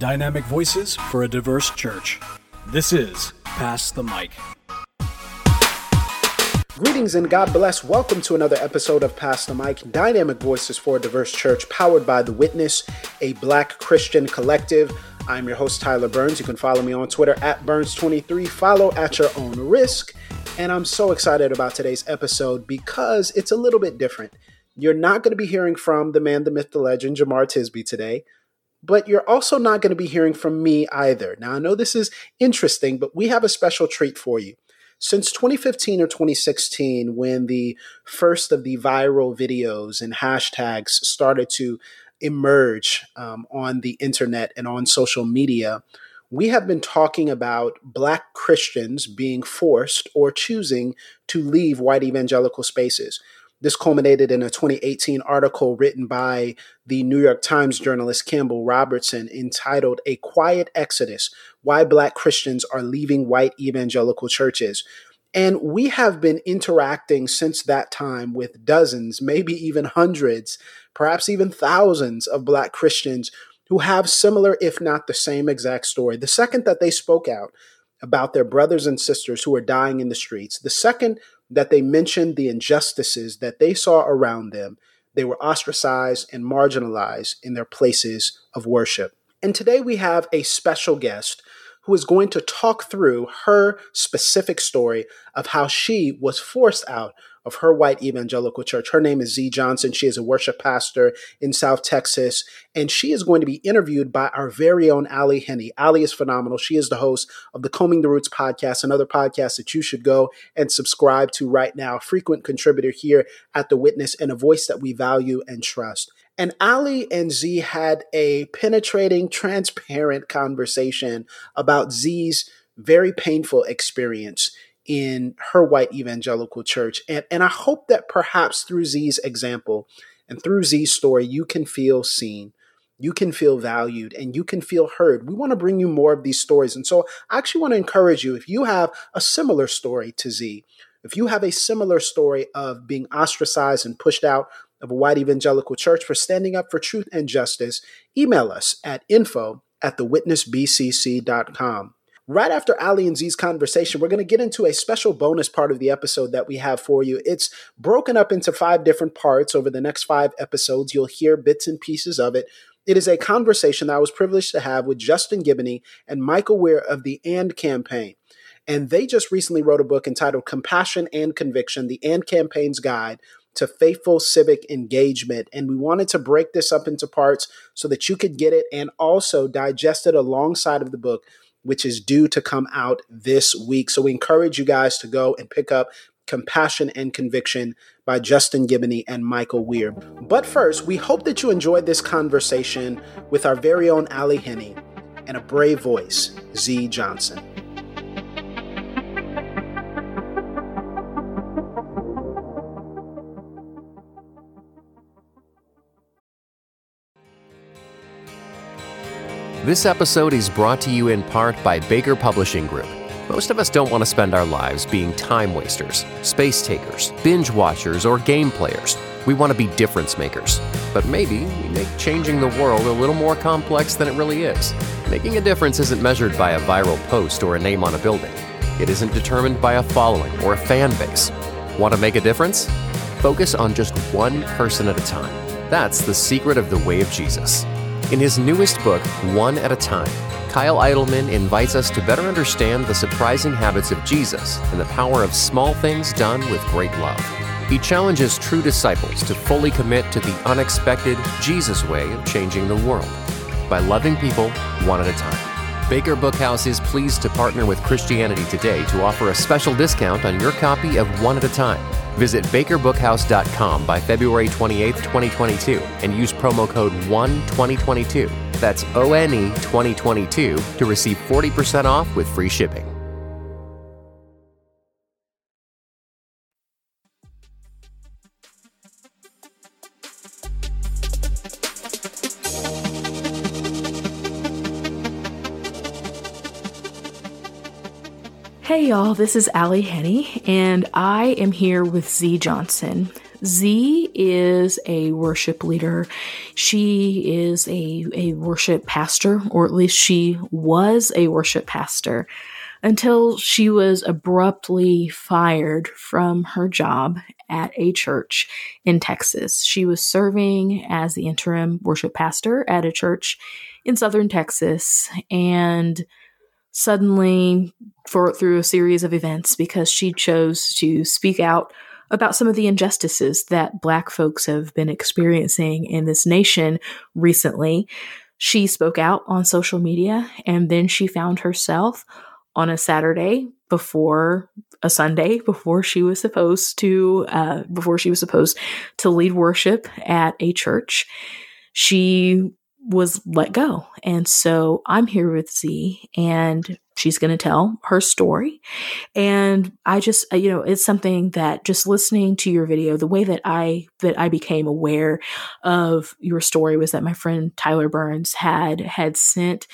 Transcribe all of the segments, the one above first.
Dynamic voices for a diverse church. This is Pass the Mic. Greetings and God bless. Welcome to another episode of Pass the Mic, Dynamic Voices for a Diverse Church, powered by The Witness, a black Christian collective. I'm your host, Tyler Burns. You can follow me on Twitter at Burns23. Follow at your own risk. And I'm so excited about today's episode because it's a little bit different. You're not going to be hearing from the man, the myth, the legend, Jemar Tisby today but you're also not going to be hearing from me either. Now, I know this is interesting, but we have a special treat for you. Since 2015 or 2016, when the first of the viral videos and hashtags started to emerge um, on the internet and on social media, we have been talking about Black Christians being forced or choosing to leave white evangelical spaces. This culminated in a 2018 article written by the New York Times journalist Campbell Robertson entitled A Quiet Exodus Why Black Christians Are Leaving White Evangelical Churches. And we have been interacting since that time with dozens, maybe even hundreds, perhaps even thousands of Black Christians who have similar, if not the same exact story. The second that they spoke out about their brothers and sisters who are dying in the streets, the second that they mentioned the injustices that they saw around them, they were ostracized and marginalized in their places of worship. And today we have a special guest who is going to talk through her specific story of how she was forced out of her white evangelical church. Her name is Zee Johnson. She is a worship pastor in South Texas, and she is going to be interviewed by our very own Ally Henny. Ally is phenomenal. She is the host of the Combing the Roots podcast, another podcast that you should go and subscribe to right now. Frequent contributor here at The Witness and a voice that we value and trust. And Ally and Zee had a penetrating, transparent conversation about Zee's very painful experience in her white evangelical church. And, and I hope that perhaps through Zee's example and through Zee's story, you can feel seen, you can feel valued, and you can feel heard. We want to bring you more of these stories. And so I actually want to encourage you if you have a similar story to Zee, if you have a similar story of being ostracized and pushed out of a white evangelical church for standing up for truth and justice, email us at info at thewitnessbcc.com. Right after Ally and Zee's conversation, we're going to get into a special bonus part of the episode that we have for you. It's broken up into five different parts. Over the next five episodes, you'll hear bits and pieces of it. It is a conversation that I was privileged to have with Justin Giboney and Michael Wear of the AND campaign. And they just recently wrote a book entitled Compassion and Conviction The AND Campaign's Guide to Faithful Civic Engagement. And we wanted to break this up into parts so that you could get it and also digest it alongside of the book which is due to come out this week. So we encourage you guys to go and pick up Compassion and Conviction by Justin Giboney and Michael Wear. But first, we hope that you enjoyed this conversation with our very own Ally Henny and a brave voice, Zee Johnson. This episode is brought to you in part by Baker Publishing Group. Most of us don't want to spend our lives being time wasters, space takers, binge watchers, or game players. We want to be difference makers. But maybe we make changing the world a little more complex than it really is. Making a difference isn't measured by a viral post or a name on a building. It isn't determined by a following or a fan base. Want to make a difference? Focus on just one person at a time. That's the secret of the way of Jesus. In his newest book, One at a Time, Kyle Idleman invites us to better understand the surprising habits of Jesus and the power of small things done with great love. He challenges true disciples to fully commit to the unexpected Jesus way of changing the world by loving people one at a time. Baker Bookhouse is pleased to partner with Christianity Today to offer a special discount on your copy of One at a Time. Visit bakerbookhouse.com by February 28, 2022, and use promo code ONE2022. That's O N E 2022 to receive 40% off with free shipping. Y'all, this is Ally Henny, and I am here with Zee Johnson. Zee is a worship leader. She is a, a worship pastor, or at least she was a worship pastor until she was abruptly fired from her job at a church in Texas. She was serving as the interim worship pastor at a church in southern Texas and suddenly for through a series of events because she chose to speak out about some of the injustices that black folks have been experiencing in this nation recently. She spoke out on social media and then she found herself on a Saturday before a Sunday before she was supposed to uh, before she was supposed to lead worship at a church. She was let go. And so I'm here with Zee and she's going to tell her story. And I just, uh, you know, it's something that just listening to your video, the way that I, that I became aware of your story was that my friend Tyler Burns had, had sent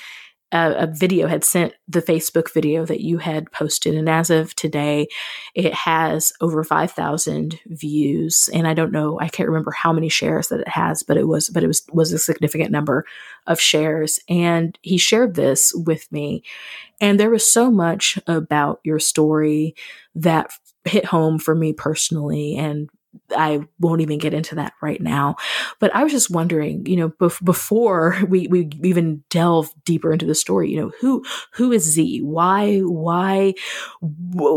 a, a, video had sent the Facebook video that you had posted. And as of today, it has over 5,000 views. And I don't know, I can't remember how many shares that it has, but it was, but it was, was a significant number of shares. And he shared this with me. And there was so much about your story that hit home for me personally and I won't even get into that right now. But I was just wondering, you know, bef- before we, we even delve deeper into the story, you know, who who is Zee? Why why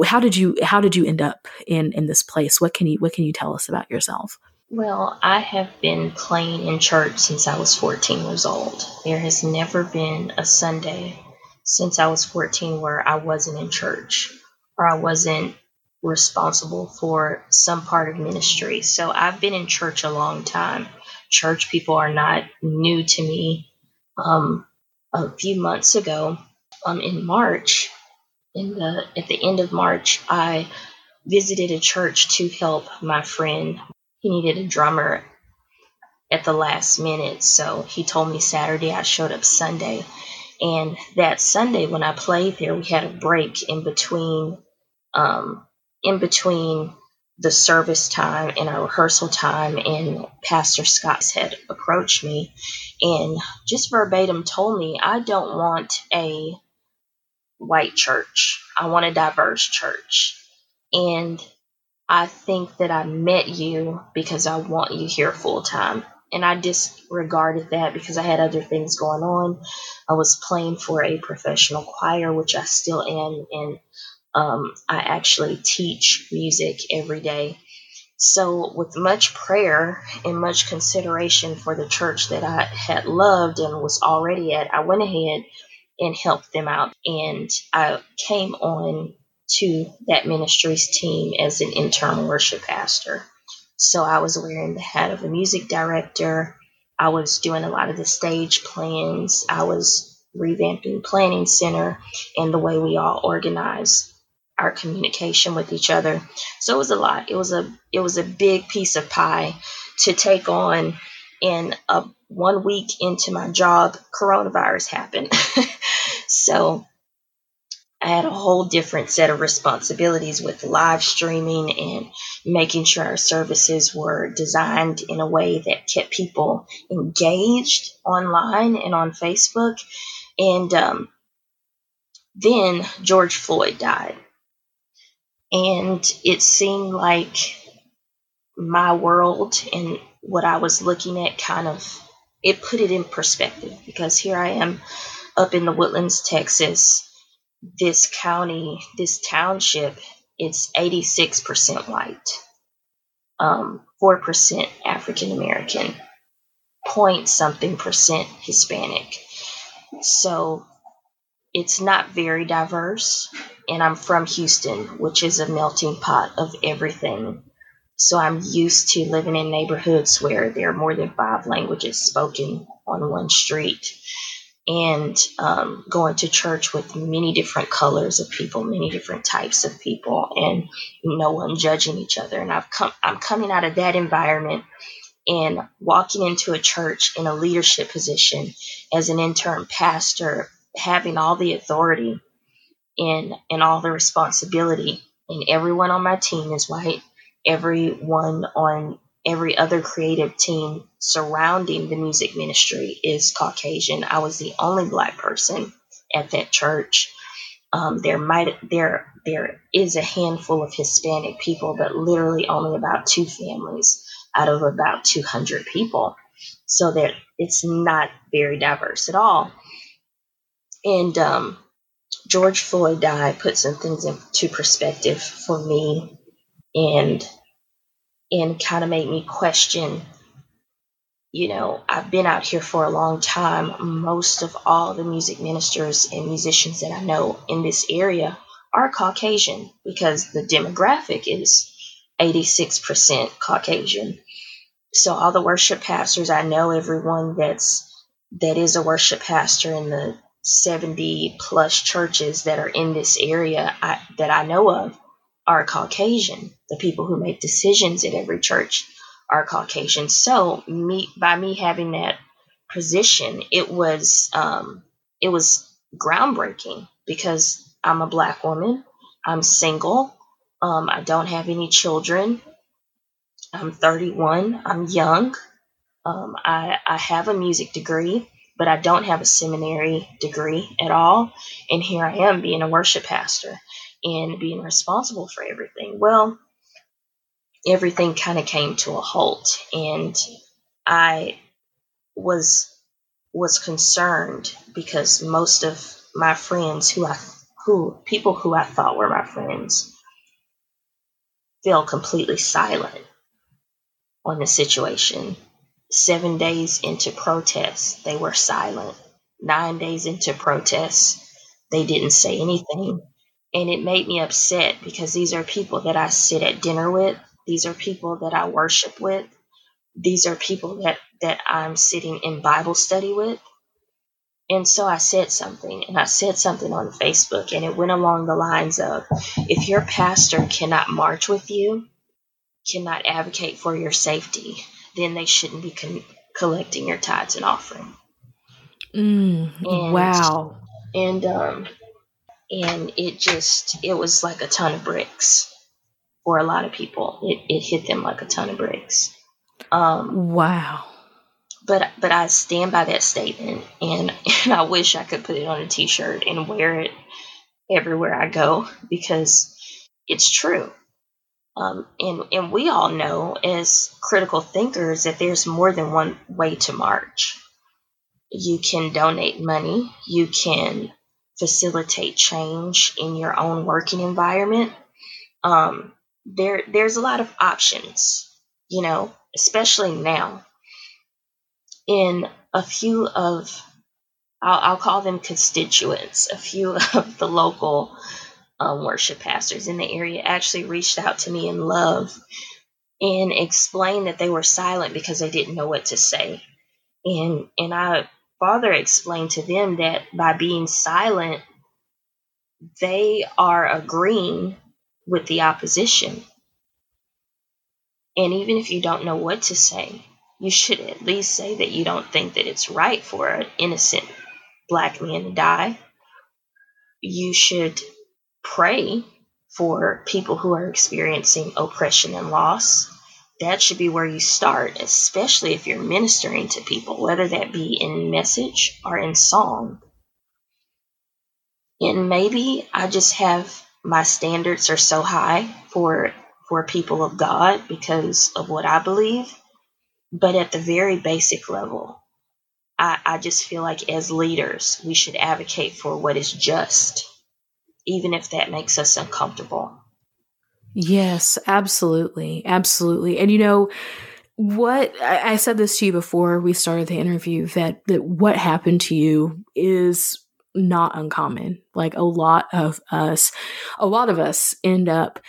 how did you how did you end up in in this place? What can you what can you tell us about yourself? Well, I have been playing in church since I was 14 years old. There has never been a Sunday since I was 14 where I wasn't in church or I wasn't responsible for some part of ministry. So I've been in church a long time. Church people are not new to me. Um, a few months ago, um, in March, in the at the end of March, I visited a church to help my friend. He needed a drummer at the last minute, so he told me Saturday. I showed up Sunday, and that Sunday when I played there, we had a break in between um, in between the service time and our rehearsal time, and Pastor scott's had approached me and just verbatim told me, I don't want a white church. I want a diverse church. And I think that I met you because I want you here full time. And I disregarded that because I had other things going on. I was playing for a professional choir, which I still am, and um, I actually teach music every day. So, with much prayer and much consideration for the church that I had loved and was already at, I went ahead and helped them out. And I came on to that ministry's team as an intern worship pastor. So, I was wearing the hat of a music director. I was doing a lot of the stage plans. I was revamping planning center and the way we all organize our communication with each other. So it was a lot. It was a it was a big piece of pie to take on. in a, one week into my job, coronavirus happened. so I had a whole different set of responsibilities with live streaming and making sure our services were designed in a way that kept people engaged online and on Facebook. And um, then George Floyd died. And it seemed like my world and what I was looking at kind of it put it in perspective because here I am up in the woodlands, Texas. This county, this township, it's 86% white, um, 4% African American, point something percent Hispanic. So it's not very diverse and I'm from Houston, which is a melting pot of everything. So I'm used to living in neighborhoods where there are more than five languages spoken on one street and um, going to church with many different colors of people, many different types of people, and no one judging each other. And I've come, I'm coming out of that environment and walking into a church in a leadership position as an intern pastor, having all the authority and and all the responsibility. And everyone on my team is white. Everyone on every other creative team surrounding the music ministry is Caucasian. I was the only black person at that church. Um, there might there there is a handful of Hispanic people, but literally only about two families out of about 200 people. So that it's not very diverse at all. And um, George Floyd died put some things into perspective for me, and and kind of made me question you know, I've been out here for a long time. Most of all the music ministers and musicians that I know in this area are Caucasian because the demographic is 86% Caucasian. So all the worship pastors I know, everyone that's that is a worship pastor in the 70 plus churches that are in this area I, that I know of are Caucasian. The people who make decisions at every church are Caucasian. So me by me having that position, it was um, it was groundbreaking because I'm a black woman. I'm single. Um, I don't have any children. I'm 31. I'm young. Um, I, I have a music degree, but I don't have a seminary degree at all. And here I am being a worship pastor and being responsible for everything. Well, everything kind of came to a halt and I was was concerned because most of my friends who I who people who I thought were my friends fell completely silent on the situation. Seven days into protests, they were silent. Nine days into protests, they didn't say anything. And it made me upset because these are people that I sit at dinner with these are people that I worship with. These are people that, that I'm sitting in Bible study with. And so I said something, and I said something on Facebook, and it went along the lines of if your pastor cannot march with you, cannot advocate for your safety, then they shouldn't be con- collecting your tithes and offering. Mm, and, wow. And um, and it just it was like a ton of bricks for a lot of people. It, it hit them like a ton of bricks. Um, wow. But but I stand by that statement, and and I wish I could put it on a T-shirt and wear it everywhere I go because it's true. Um, and and we all know as critical thinkers that there's more than one way to march. You can donate money. You can facilitate change in your own working environment. Um, there there's a lot of options, you know, especially now. In a few of I'll, I'll call them constituents, a few of the local um, worship pastors in the area actually reached out to me in love and explained that they were silent because they didn't know what to say. And and I father explained to them that by being silent, they are agreeing with the opposition. And even if you don't know what to say, you should at least say that you don't think that it's right for an innocent black man to die. You should pray for people who are experiencing oppression and loss. That should be where you start, especially if you're ministering to people, whether that be in message or in song. And maybe I just have my standards are so high for for people of God because of what I believe. But at the very basic level, I, I just feel like as leaders, we should advocate for what is just, even if that makes us uncomfortable. Yes, absolutely. Absolutely. And you know, what I, said this to you before we started the interview that, that what happened to you is not uncommon. Like a lot of us, a lot of us end up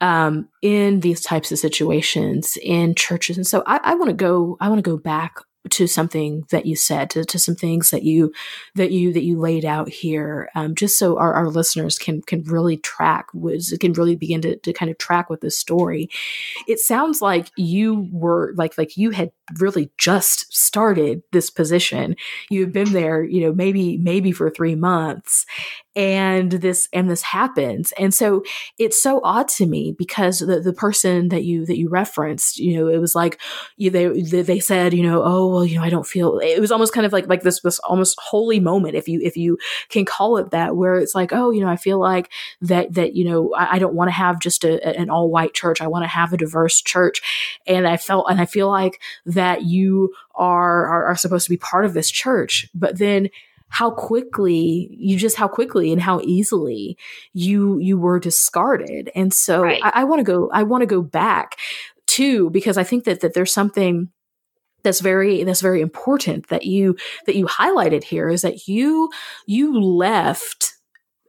um, in these types of situations in churches. And so I, I want to go, I want to go back to something that you said to, to some things that you that you that you laid out here um, just so our, our listeners can can really track was can really begin to, to kind of track with this story. It sounds like you were like like you had really just started this position. You've been there you know maybe maybe for three months and this and this happens. And so it's so odd to me because the, the person that you that you referenced you know it was like you they they said you know oh well you know i don't feel it was almost kind of like like this this almost holy moment if you if you can call it that where it's like oh you know i feel like that that you know i, I don't want to have just a, an all white church. I want to have a diverse church. And i felt and i feel like that you are, are are supposed to be part of this church but then how quickly you just how quickly and how easily you you were discarded and so right. i, I want to go i want to go back too because i think that that there's something that's very that's very important that you that you highlighted here is that you you left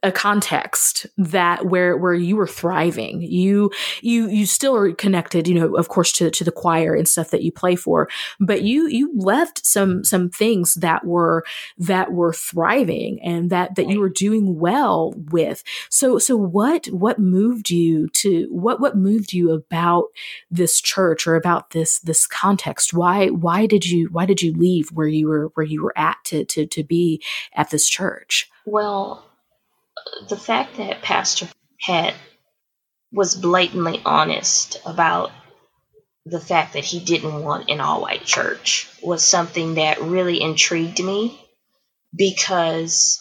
a context that where where you were thriving. You you you still are connected you know of course to to the choir and stuff that you play for but you you left some some things that were that were thriving and that that you were doing well with. So so what what moved you to what what moved you about this church or about this this context? Why why did you why did you leave where you were where you were at to to to be at this church? Well the fact that Pastor had was blatantly honest about the fact that he didn't want an all white church was something that really intrigued me because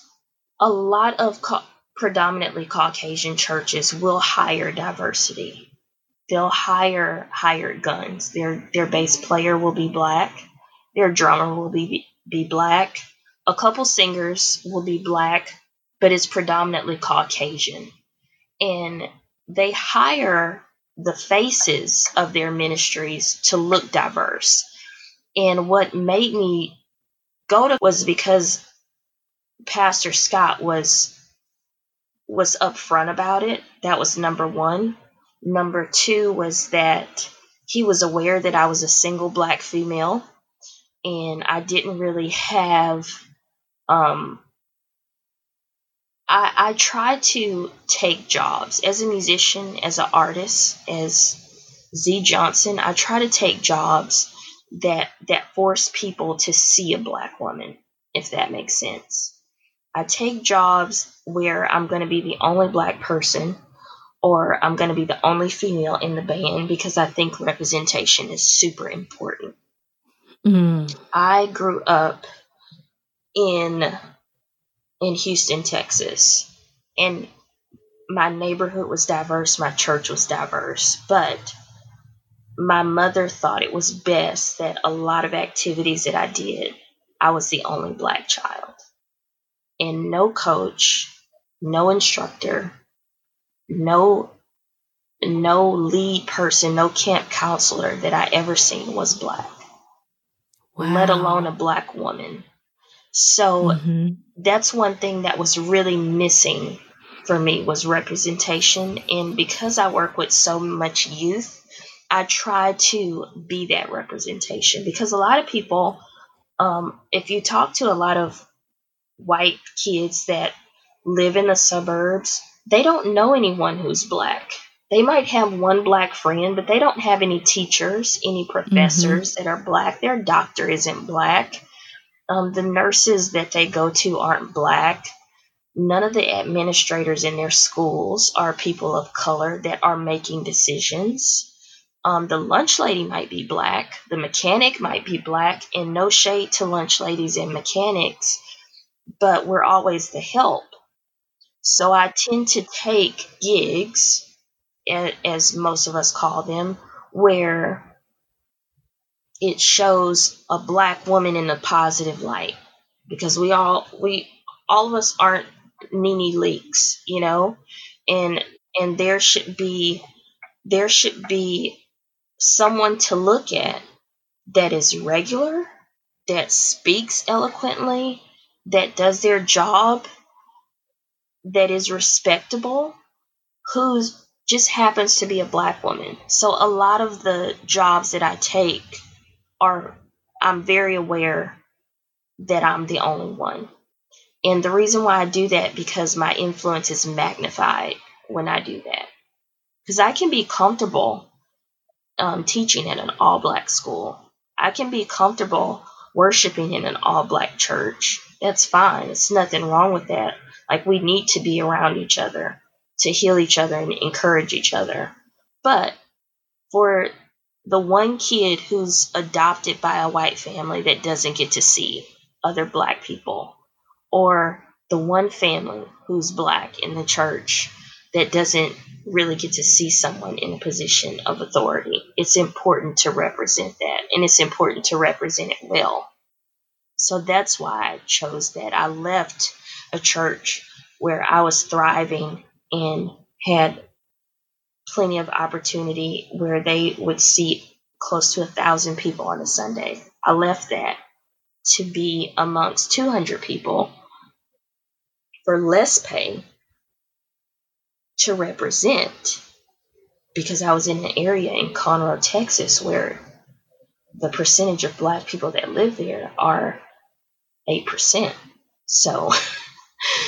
a lot of co- predominantly Caucasian churches will hire diversity. They'll hire hired guns. Their their bass player will be black. Their drummer will be be black. A couple singers will be black but it's predominantly Caucasian. And they hire the faces of their ministries to look diverse. And what made me go to was because Pastor Scott was was upfront about it. That was number 1. Number 2 was that he was aware that I was a single black female and I didn't really have um I, I try to take jobs as a musician, as an artist, as Zee Johnson. I try to take jobs that that force people to see a black woman, if that makes sense. I take jobs where I'm going to be the only black person or I'm going to be the only female in the band because I think representation is super important. Mm. I grew up in in Houston, Texas. And my neighborhood was diverse, my church was diverse, but my mother thought it was best that a lot of activities that I did, I was the only black child. And no coach, no instructor, no no lead person, no camp counselor that I ever seen was black. Wow. Let alone a black woman. So mm-hmm. That's one thing that was really missing for me was representation. And because I work with so much youth, I try to be that representation because a lot of people, um, if you talk to a lot of white kids that live in the suburbs, they don't know anyone who's black. They might have one black friend, but they don't have any teachers, any professors mm-hmm. that are black. Their doctor isn't black. Um, the nurses that they go to aren't black. None of the administrators in their schools are people of color that are making decisions. Um, the lunch lady might be black, the mechanic might be black, and no shade to lunch ladies and mechanics, but we're always the help. So I tend to take gigs, as most of us call them, where it shows a black woman in a positive light because we all we all of us aren't NeNe Leakes, you know, and and there should be there should be someone to look at that is regular, that speaks eloquently, that does their job, that is respectable, who's just happens to be a black woman. So a lot of the jobs that I take are I'm very aware that I'm the only one. And the reason why I do that because my influence is magnified when I do that. Because I can be comfortable um, teaching in an all black school. I can be comfortable worshiping in an all black church. That's fine. It's nothing wrong with that. Like we need to be around each other to heal each other and encourage each other. But for the one kid who's adopted by a white family that doesn't get to see other black people, or the one family who's black in the church that doesn't really get to see someone in a position of authority. It's important to represent that, and it's important to represent it well. So that's why I chose that. I left a church where I was thriving and had plenty of opportunity where they would seat close to a thousand people on a Sunday. I left that to be amongst 200 people for less pay to represent because I was in an area in Conroe, Texas, where the percentage of black people that live there are 8%. So,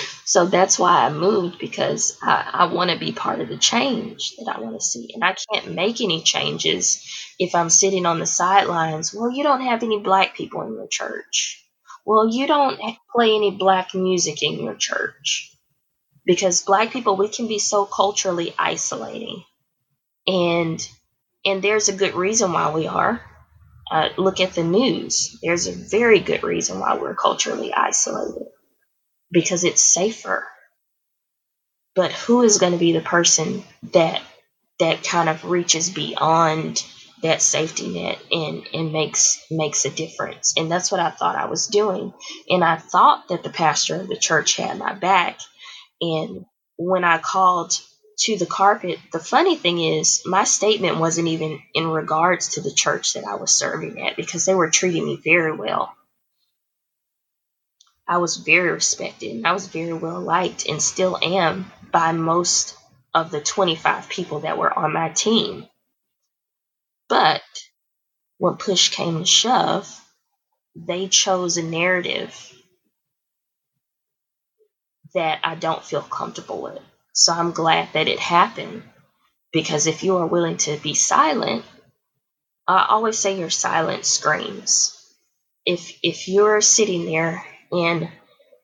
so that's why I moved because I, I want to be part of the change that I want to see. And I can't make any changes if I'm sitting on the sidelines. Well, you don't have any black people in your church. Well, you don't play any black music in your church because black people we can be so culturally isolating and and there's a good reason why we are uh, look at the news there's a very good reason why we're culturally isolated because it's safer. But who is going to be the person that that kind of reaches beyond that safety net and and makes makes a difference? And that's what i thought i was doing. And i thought that the pastor of the church had my back. And when I called to the carpet, the funny thing is, my statement wasn't even in regards to the church that I was serving at because they were treating me very well. I was very respected and I was very well liked and still am by most of the 25 people that were on my team. But when push came to shove, they chose a narrative that I don't feel comfortable with. So I'm glad that it happened because if you are willing to be silent, I always say your silence screams. If if you're sitting there and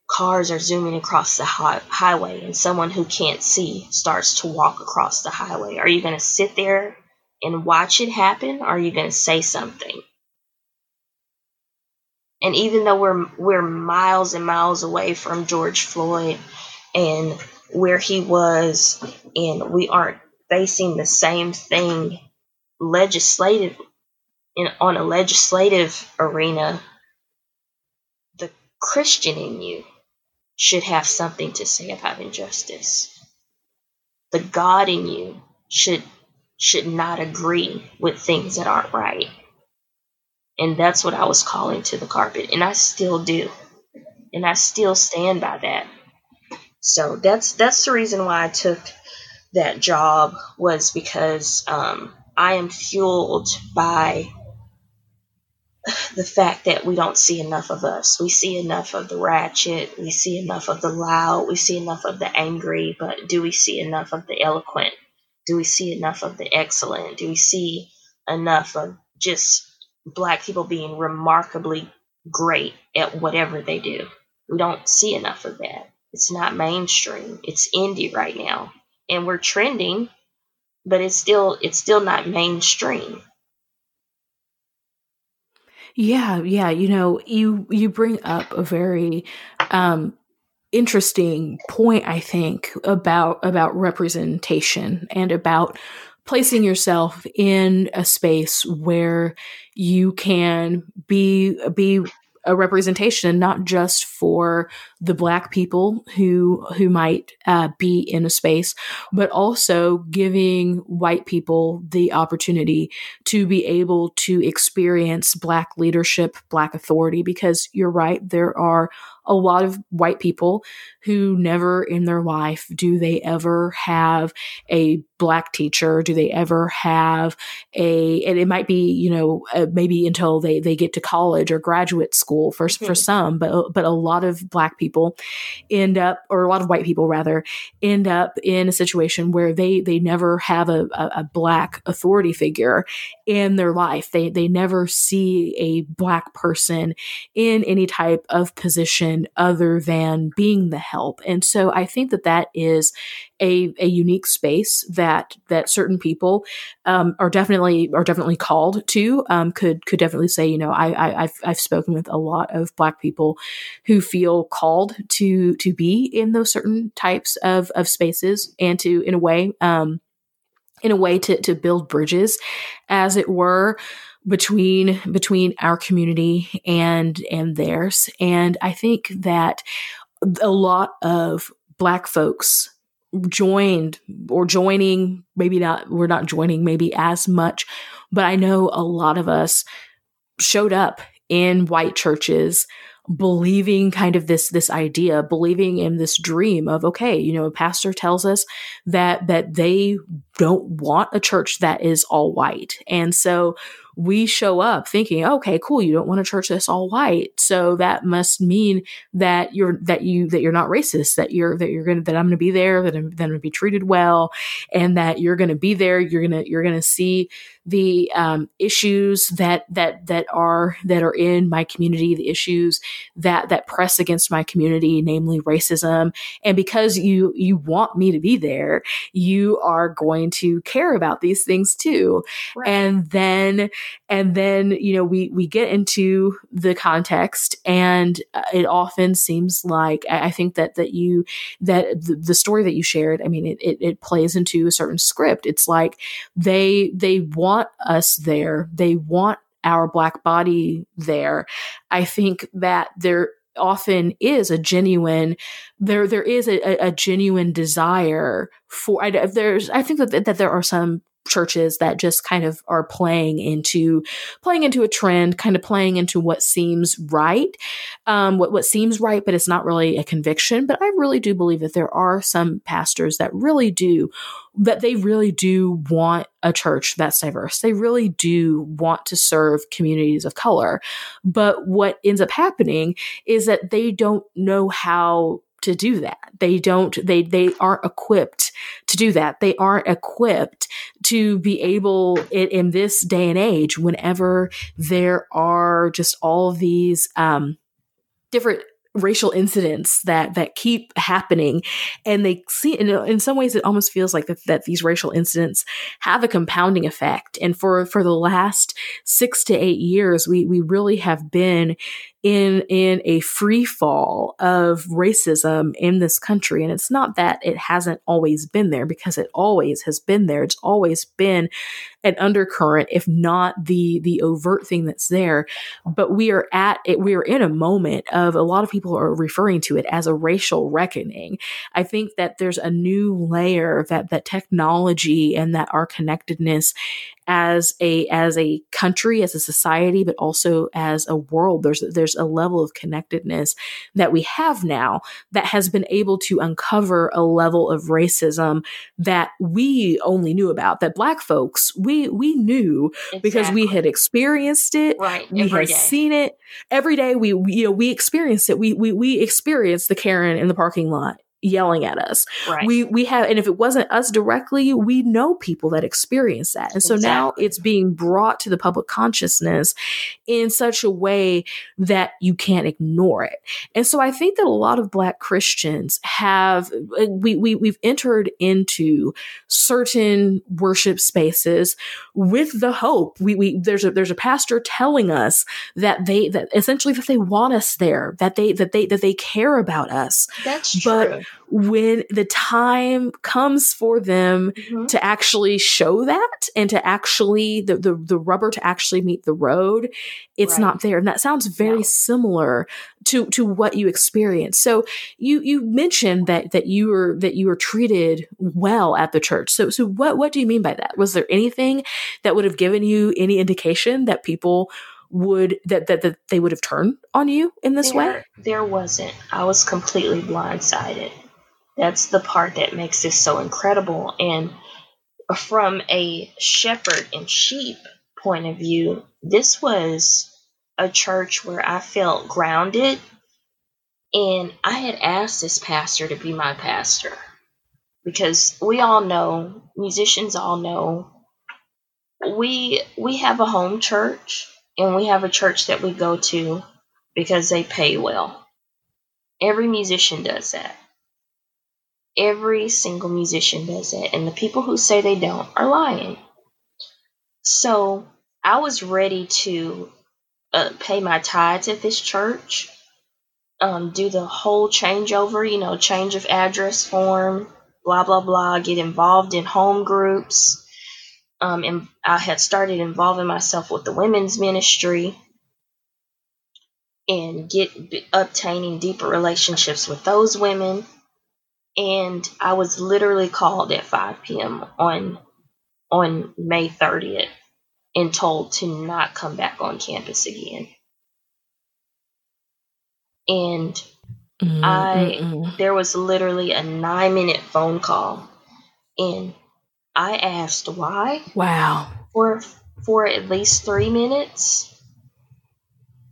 cars are zooming across the hi- highway and someone who can't see starts to walk across the highway, are you going to sit there and watch it happen or are you going to say something? And even though we're we're miles and miles away from George Floyd and where he was, and we aren't facing the same thing legislative in on a legislative arena, Christian in you should have something to say about injustice. The God in you should should not agree with things that aren't right. And that's what I was calling to the carpet. And I still do. And I still stand by that. So that's that's the reason why I took that job was because um, I am fueled by the fact that we don't see enough of us. We see enough of the ratchet, we see enough of the loud, we see enough of the angry, but do we see enough of the eloquent? Do we see enough of the excellent? Do we see enough of just black people being remarkably great at whatever they do. We don't see enough of that. It's not mainstream. It's indie right now. And we're trending, but it's still it's still not mainstream. Yeah, yeah, you know, you you bring up a very um interesting point I think about about representation and about placing yourself in a space where you can be be a representation not just for the black people who who might uh, be in a space but also giving white people the opportunity to be able to experience black leadership black authority because you're right there are a lot of white people who never in their life do they ever have a black teacher do they ever have a and it might be you know uh, maybe until they they get to college or graduate school for mm-hmm. for some but but a lot of black people end up, or a lot of white people rather, end up in a situation where they they never have a, a, a black authority figure in their life. They they never see a black person in any type of position other than being the help. And so I think that that is a, a unique space that that certain people um, are definitely are definitely called to. Um, could could definitely say, you know, I, I have I've spoken with a lot of Black people who feel called to to be in those certain types of of spaces and to in a way um, in a way to to build bridges, as it were between between our community and and theirs and i think that a lot of black folks joined or joining maybe not we're not joining maybe as much but i know a lot of us showed up in white churches believing kind of this this idea believing in this dream of okay you know a pastor tells us that that they don't want a church that is all white. And so we show up thinking, okay, cool, you don't want a church that's all white. So that must mean that you're that you that you're not racist, that you're that you're gonna that I'm gonna be there, that I'm, that I'm gonna be treated well, and that you're gonna be there, you're gonna you're gonna see the um, issues that that that are that are in my community, the issues that that press against my community, namely racism. And because you you want me to be there, you are going to care about these things too. Right. And then and then you know we we get into the context, and uh, it often seems like I, think that that you that the, the story that you shared. I mean, it, it it plays into a certain script. It's like they they want want us there. They want our black body there. I think that there often is a genuine there there is a, a genuine desire for I, there's I think that that there are some churches that just kind of are playing into playing into a trend, kind of playing into what seems right, um, what what seems right, but it's not really a conviction. But I really do believe that there are some pastors that really do that they really do want a church that's diverse. They really do want to serve communities of color. But what ends up happening is that they don't know how to do that. They don't, they, they aren't equipped to do that. They aren't equipped to be able in, in this day and age, whenever there are just all these, um, different racial incidents that that keep happening and they see in, in some ways it almost feels like that, that these racial incidents have a compounding effect and for for the last six to eight years we we really have been in in a free fall of racism in this country. And it's not that it hasn't always been there because it always has been there. It's always been an undercurrent if not the the overt thing that's there. But we are at it we are in a moment of a lot of people are referring to it as a racial reckoning. I think that there's a new layer that that technology and that our connectedness as a as a country as a society but also as a world. There's there's a level of connectedness that we have now that has been able to uncover a level of racism that we only knew about that black folks we we knew exactly. because we had experienced it right we had day. seen it every day we, we you know we experienced it we we we experienced the karen in the parking lot yelling at us. Right. We we have and if it wasn't us directly, we know people that experience that. And so exactly. now it's being brought to the public consciousness in such a way that you can't ignore it. And so I think that a lot of black Christians have we, we we've entered into certain worship spaces with the hope. We we there's a there's a pastor telling us that they that essentially that they want us there, that they that they that they care about us. That's but true when the time comes for them mm-hmm. to actually show that and to actually the, the, the rubber to actually meet the road it's right. not there and that sounds very no. similar to to what you experienced so you you mentioned that that you were that you were treated well at the church so so what what do you mean by that was there anything that would have given you any indication that people would that, that that they would have turned on you in this there, way? There wasn't. I was completely blindsided. That's the part that makes this so incredible. And from a shepherd and sheep point of view, this was a church where I felt grounded And I had asked this pastor to be my pastor because we all know, musicians all know, we we have a home church and we have a church that we go to because they pay well. Every musician does that. Every single musician does that. And the people who say they don't are lying. So I was ready to uh, pay my tithes at this church, um, do the whole changeover, you know, change of address form, blah, blah, blah, get involved in home groups. Um, and I had started involving myself with the women's ministry and get obtaining deeper relationships with those women. And I was literally called at 5 p.m. on on May 30th and told to not come back on campus again. And mm-hmm. I there was literally a 9 minute phone call and I asked why. Wow. For for at least 3 minutes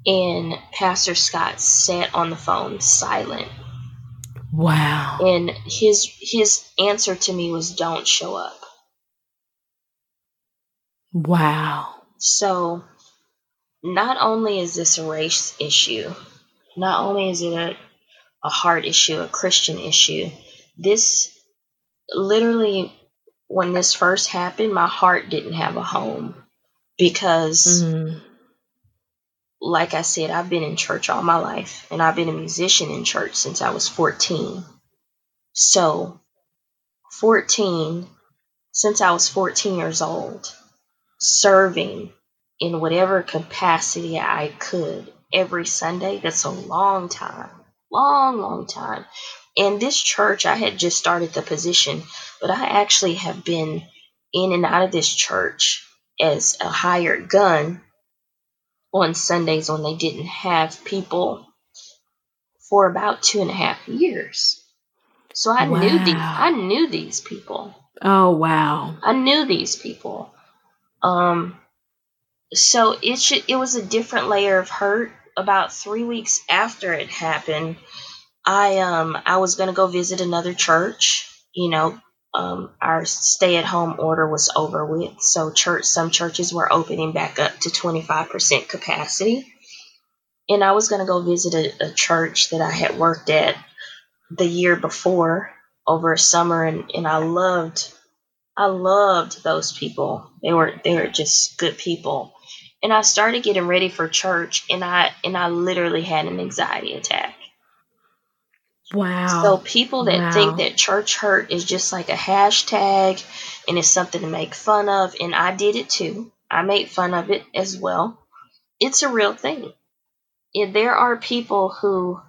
and Pastor Scott sat on the phone silent. Wow. And his his answer to me was don't show up. Wow. So not only is this a race issue, not only is it a, a heart issue, a Christian issue, this literally when this first happened, my heart didn't have a home because mm-hmm like I said, I've been in church all my life, and I've been a musician in church since I was 14. So, 14, since I was 14 years old, serving in whatever capacity I could every Sunday, that's a long time, long, long time. In this church, I had just started the position, but I actually have been in and out of this church as a hired gun on Sundays when they didn't have people for about two and a half years. So I wow. knew these I knew these people. Oh wow. I knew these people. Um so it should, it was a different layer of hurt. About three weeks after it happened, I um I was gonna go visit another church, you know, um, our stay at home order was over with. So church, some churches were opening back up to 25% capacity. And I was to go visit a, a, church that I had worked at the year before over summer. And, and I loved, I loved those people. They were, they were just good people. And I started getting ready for church and I, and I literally had an anxiety attack. Wow. So people that wow. think that church hurt is just like a hashtag and it's something to make fun of, and I did it too. I made fun of it as well. It's a real thing. And there are people who,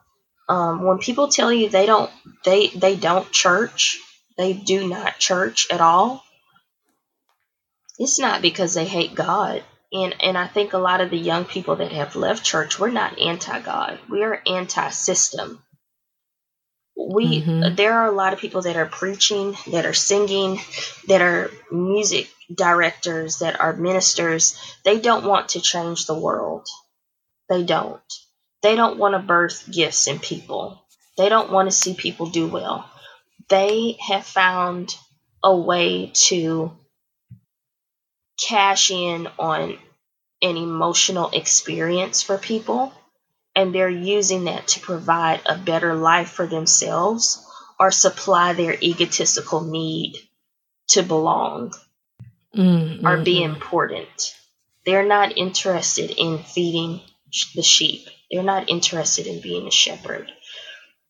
um, when people tell you they don't, they they don't church, they do not church at all. It's not because they hate God. And, and I think a lot of the young people that have left church, we're not anti God. We are anti system we mm-hmm. there are a lot of people that are preaching that are singing that are music directors that are ministers. They don't want to change the world. They don't. They don't want to birth gifts in people. They don't want to see people do well. They have found a way to cash in on an emotional experience for people and they're using that to provide a better life for themselves or supply their egotistical need to belong mm, or be mm-hmm. important. They're not interested in feeding the sheep. They're not interested in being a shepherd.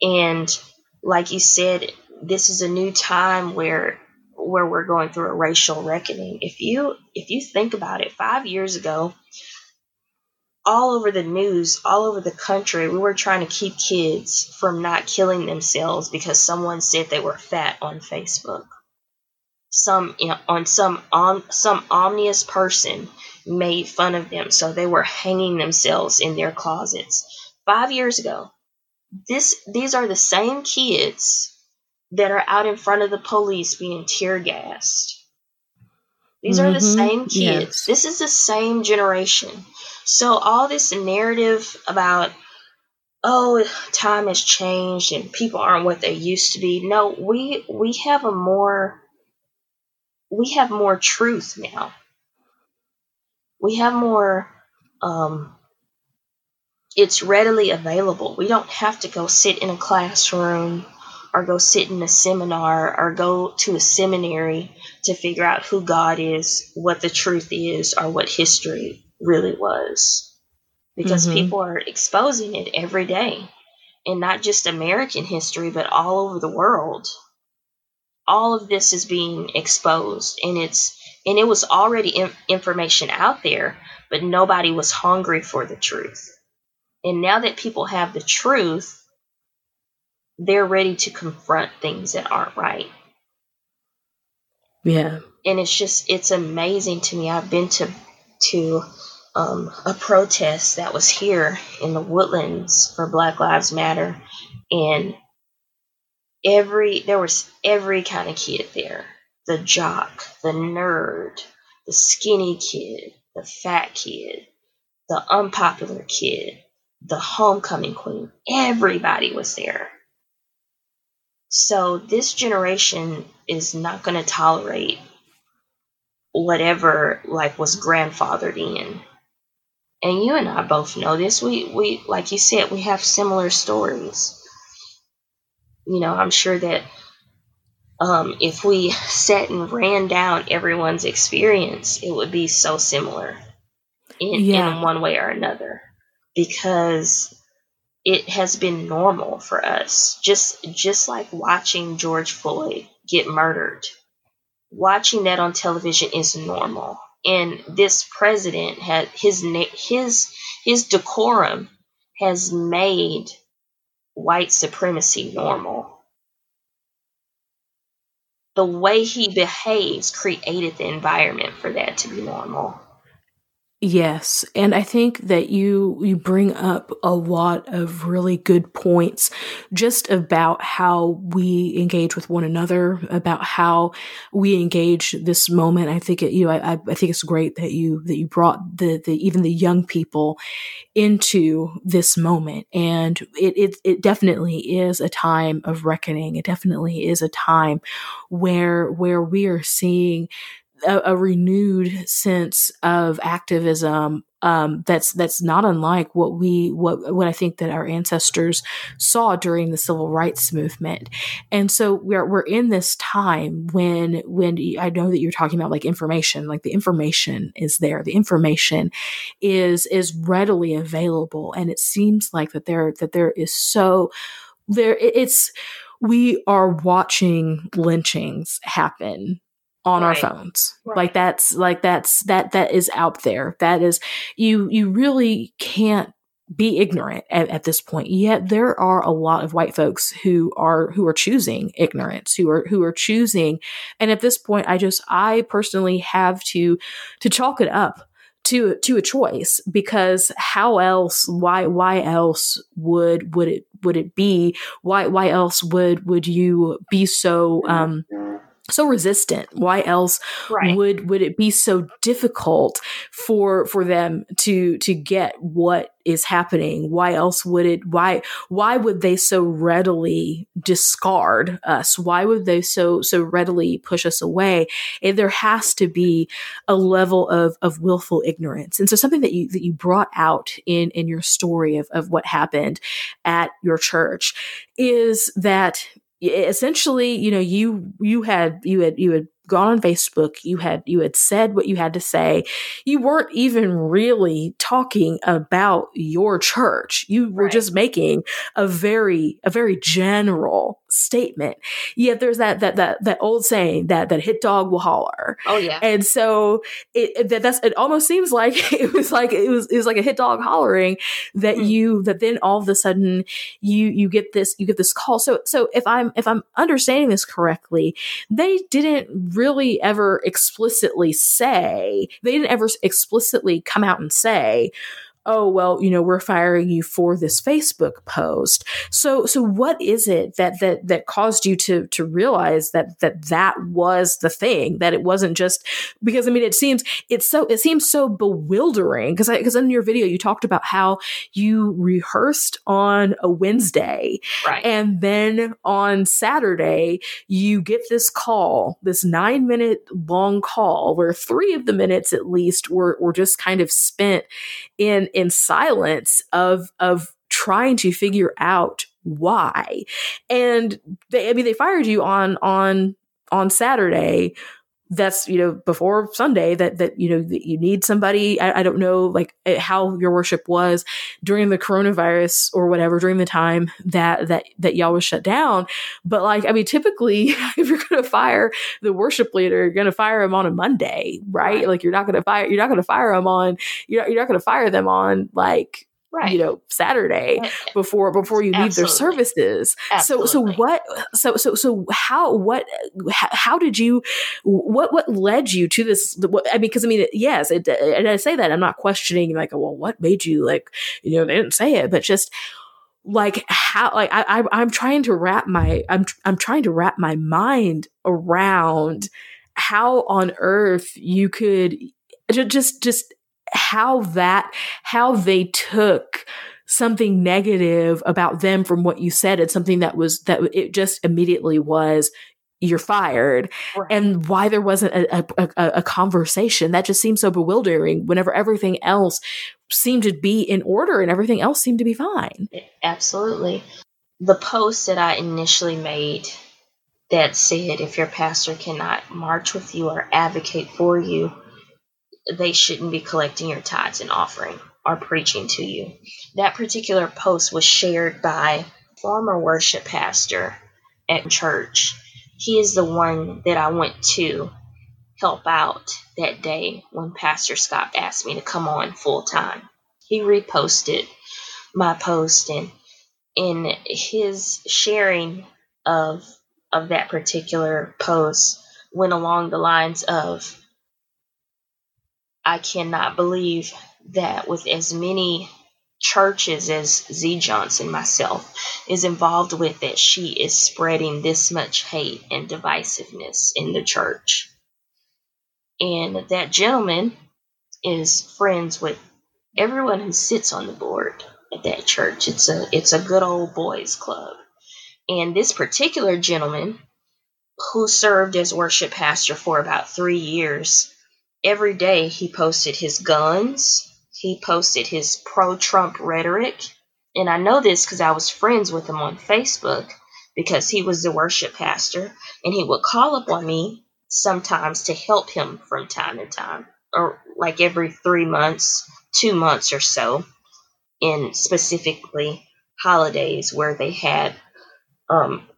And like you said, this is a new time where where we're going through a racial reckoning. If you if you think about it, 5 years ago, all over the news, all over the country, we were trying to keep kids from not killing themselves because someone said they were fat on Facebook. Some you know, on some on some omnious person made fun of them, so they were hanging themselves in their closets. Five years ago, this these are the same kids that are out in front of the police being tear gassed. These mm-hmm. are the mm-hmm. same kids. Yes. This is the same generation so all this narrative about oh, time has changed and people aren't what they used to be. No, we we have a more we have more truth now. We have more um it's readily available. We don't have to go sit in a classroom or go sit in a seminar or go to a seminary to figure out who God is, what the truth is, or what history really was because mm-hmm. people are exposing it every day and not just American history, but all over the world. All of this is being exposed, and it's and it was already in, information out there, but nobody was hungry for the truth. And now that people have the truth, they're ready to confront things that aren't right. Yeah. And it's just it's amazing to me. I've been to to um, a protest that was here in the woodlands for Black Lives Matter, and every there was every kind of kid there: the jock, the nerd, the skinny kid, the fat kid, the unpopular kid, the homecoming queen. Everybody was there. So this generation is not going to tolerate whatever like was grandfathered in and you and I both know this. We we like you said, we have similar stories. You know, I'm sure that um, if we sat and ran down everyone's experience, it would be so similar in, yeah. in one way or another because it has been normal for us. Just just like watching George Floyd get murdered. Watching that on television is normal and this president had his his his decorum has made white supremacy normal. The way he behaves created the environment for that to be normal. Yes, and I think that you you bring up a lot of really good points just about how we engage with one another, about how we engage this moment. I think it, you know, I, I think it's great that you that you brought the the even the young people into this moment, and it it it definitely is a time of reckoning. It definitely is a time where where we are seeing a, a renewed sense of activism um, that's that's not unlike what we what what I think that our ancestors saw during the civil rights movement, and so we're we're in this time when when I know that you're talking about like information, like the information is there, the information is is readily available, and it seems like that there that there is so there it's we are watching lynchings happen on right. our phones. Right. Like that's like that's that that is out there. That is you you really can't be ignorant at, at, this point. Yet there are a lot of white folks who are who are choosing ignorance, who are who are choosing. And at this point, I just I personally have to to chalk it up to to a choice because how else why why else would would it would it be why why else would would you be so um so resistant. Why else right. would would it be so difficult for for them to to get what is happening? Why else would it why why would they so readily discard us? Why would they so so readily push us away? And there has to be a level of of willful ignorance. And so something that you that you brought out in in your story of of what happened at your church is that essentially, you know, you you had you had you had gone on Facebook, you had you had said what you had to say. You weren't even really talking about your church. You were right. just making a very a very general statement. Yet there's that that that that old saying that that hit dog will holler. Oh yeah. And so it that that's it almost seems like it was like it was it was like a hit dog hollering that mm-hmm. you that then all of a sudden you you get this you get this call. So so if I'm if I'm understanding this correctly, they didn't really ever explicitly say they didn't ever explicitly come out and say oh well you know we're firing you for this facebook post so so what is it that that that caused you to to realize that that that was the thing that it wasn't just because i mean it seems it's so it seems so bewildering because because in your video you talked about how you rehearsed on a wednesday Right. and then on saturday you get this call this nine minute long call where three of the minutes at least were were just kind of spent in in silence of of trying to figure out why. And they i mean they fired you on on on saturday that's you know before sunday that that you know that you need somebody. I, I don't know like eh, how your worship was during the coronavirus or whatever during the time that that that y'all was shut down. But like i mean typically if you're gonna fire the worship leader you're gonna fire him on a monday right, Right. like you're not gonna fire you're not gonna fire him on you're not, you're not gonna fire them on like right. you know saturday before before you leave their Absolutely. services so so what so so so how what how, how did you what what led you to this what, i mean because i mean yes it, and i say that i'm not questioning like well what made you like you know they didn't say it but just like how like I, I i'm trying to wrap my i'm i'm trying to wrap my mind around how on earth you could just just how that how they took something negative about them from what you said and something that was that it just immediately was you're fired Right. and why there wasn't a, a, a, a conversation that just seems so bewildering whenever everything else seemed to be in order and everything else seemed to be fine Absolutely. The post that I initially made that said if your pastor cannot march with you or advocate for you, they shouldn't be collecting your tithes and offering or preaching to you. That particular post was shared by former worship pastor at church. He is the one that I went to help out that day when Pastor Scott asked me to come on full time. He reposted my post and in his sharing of of that particular post went along the lines of I cannot believe that with as many churches as Zee Johnson myself is involved with that she is spreading this much hate and divisiveness in the church. And that gentleman is friends with everyone who sits on the board at that church. It's a it's a good old boys club. And this particular gentleman who served as worship pastor for about 3 years, every day he posted his guns, he posted his pro-Trump rhetoric, and I know this cuz I was friends with him on Facebook because he was the worship pastor and he would call up on me sometimes to help him from time to time or like every 3 months, 2 months or so in specifically holidays where they had um,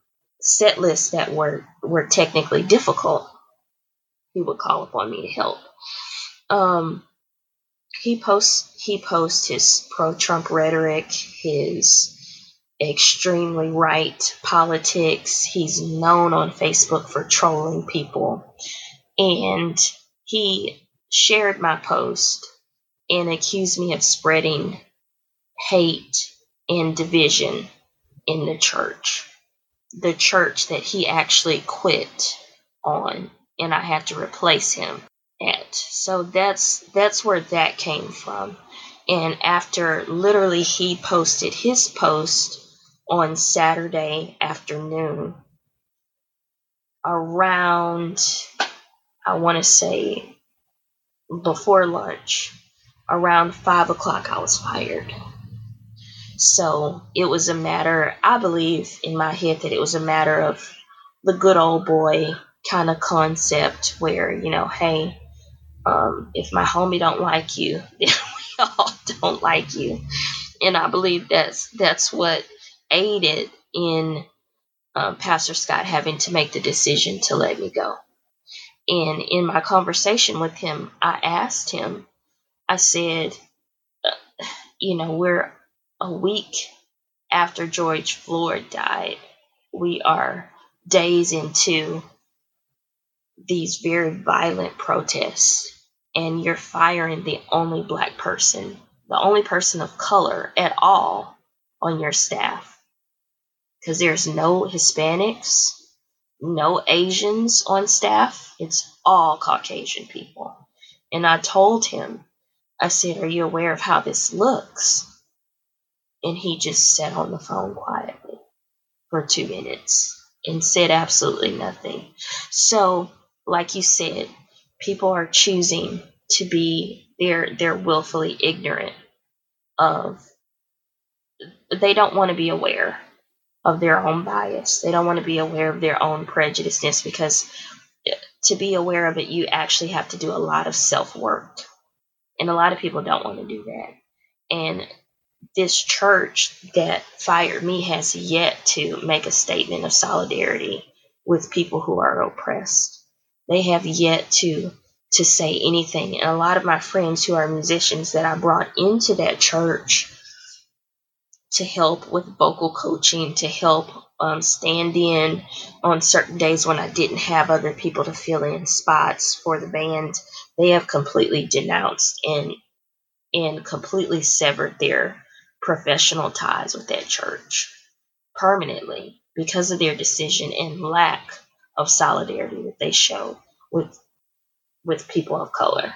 set lists that were were technically difficult. He would call upon me to help. Um, he posts he posts his pro Trump rhetoric, his extremely right politics. He's known on Facebook for trolling people, and he shared my post and accused me of spreading hate and division in the church. The church that he actually quit on and I had to replace him So that's that's where that came from. And after literally he posted his post on Saturday afternoon around I want to say before lunch around five o'clock I was fired. So it was a matter, I believe in my head that it was a matter of the good old boy kind of concept where, you know, hey, um, if my homie don't like you, then we all don't like you. And I believe that's that's what aided in um, Pastor Scott having to make the decision to let me go. And in my conversation with him, I asked him, I said, uh, you know, we're a week after George Floyd died. We are days into these very violent protests, and you're firing the only black person the only person of color at all on your staff. Because there's no Hispanics, no Asians on staff. It's all Caucasian people. And I told him, I said, Are you aware of how this looks? And he just sat on the phone quietly for two minutes and said absolutely nothing. So, like you said, people are choosing to be they're they're willfully ignorant of they don't want to be aware of their own bias. They don't want to be aware of their own prejudiceness because eh, to be aware of it, you actually have to do a lot of self work. And a lot of people don't want to do that. And this church that fired me has yet to make a statement of solidarity with people who are oppressed. They have yet to to say anything. And a lot of my friends who are musicians that I brought into that church to help with vocal coaching, to help um, stand in on certain days when I didn't have other people to fill in spots for the band. They have completely denounced and and completely severed their professional ties with that church permanently because of their decision and lack of solidarity that they show with with people of color.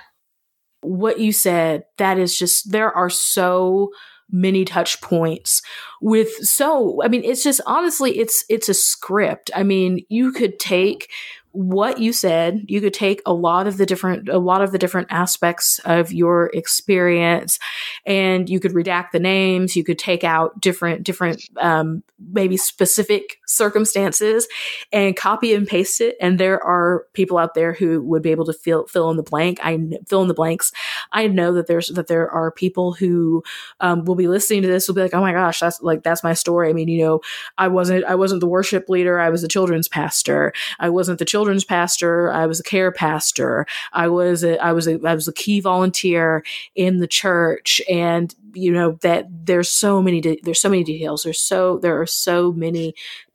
What you said, that is just there are so many touch points with so i mean it's just honestly it's it's a script i mean you could take what you said you could take a lot of the different a lot of the different aspects of your experience and you could redact the names you could take out different different um, maybe specific circumstances and copy and paste it. And there are people out there who would be able to fill fill in the blank. I fill in the blanks. I know that there's that there are people who um, will be listening to this will be like oh my gosh that's like that's my story. I mean you know i wasn't i wasn't the worship leader. I was the children's pastor. I wasn't the children's pastor. I was a care pastor. I was a, I was a, I was a key volunteer in the church, and you know that there's so many de- there's so many details. There's so there are so many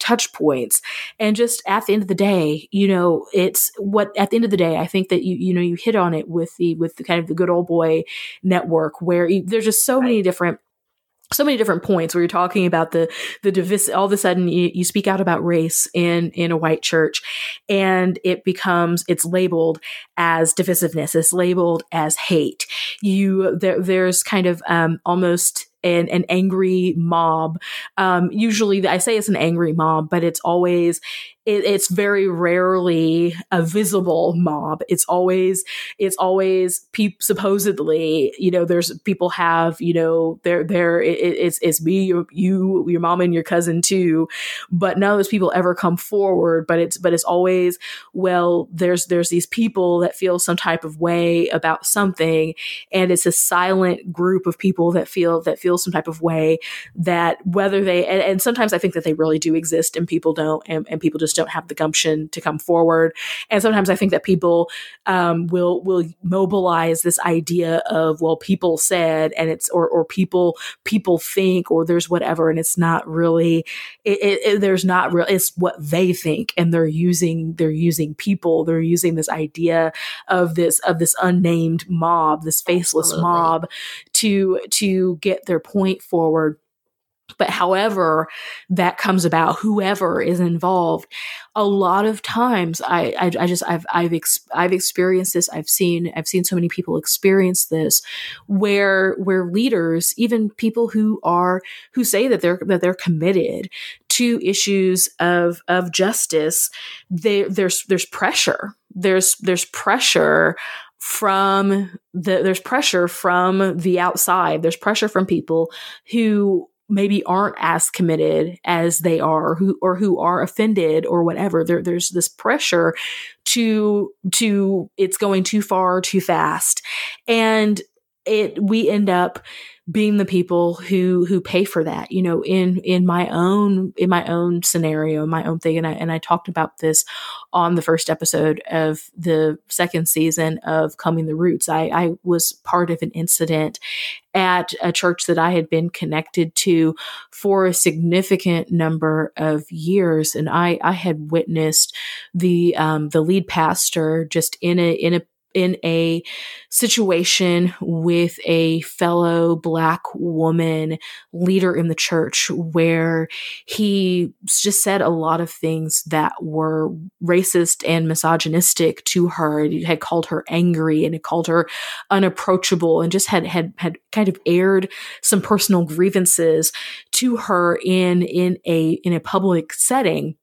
touch points, and just at the end of the day, you know, it's what at the end of the day, I think that you you know you hit on it with the with the kind of the good old boy network where you, there's just so many different so many different points where you're talking about the the divis- all of a sudden you, you speak out about race in in a white church and it becomes it's labeled as divisiveness. It's labeled as hate. You there, there's kind of um, almost an, an angry mob. Um, usually, I say it's an angry mob, but it's always it, it's very rarely a visible mob. It's always it's always pe- supposedly you know there's people have you know they're they're it, it's it's me you, you your mom and your cousin too, but none of those people ever come forward. But it's but it's always well there's there's these people that feel some type of way about something, and it's a silent group of people that feel that feel some type of way that whether they and, and sometimes I think that they really do exist and people don't and, and people just don't have the gumption to come forward. And sometimes I think that people um, will will mobilize this idea of well, people said, and it's or or people people think, or there's whatever, and it's not really. It, it, it, there's not real. It's what they think, and they're using they're using people. They're using this idea of this of this unnamed mob, this faceless Absolutely. mob, to to get their point forward but however that comes about, whoever is involved, a lot of times I, I, I just I've I've ex- I've experienced this. I've seen I've seen so many people experience this, where where leaders, even people who are who say that they're that they're committed to issues of of justice, they, there's there's pressure. There's there's pressure from the there's pressure from the outside there's pressure from people who maybe aren't as committed as they are who or who are offended or whatever. There, there's this pressure to to it's going too far too fast. And it we end up being the people who who pay for that you know in in my own in my own scenario my own thing. And I and I talked about this on the first episode of the second season of Combing The Roots. I I was part of an incident at a church that I had been connected to for a significant number of years. And I I had witnessed the um the lead pastor just in a in a in a situation with a fellow black woman leader in the church where he just said a lot of things that were racist and misogynistic to her. He had called her angry and had called her unapproachable and just had had had kind of aired some personal grievances to her in in a in a public setting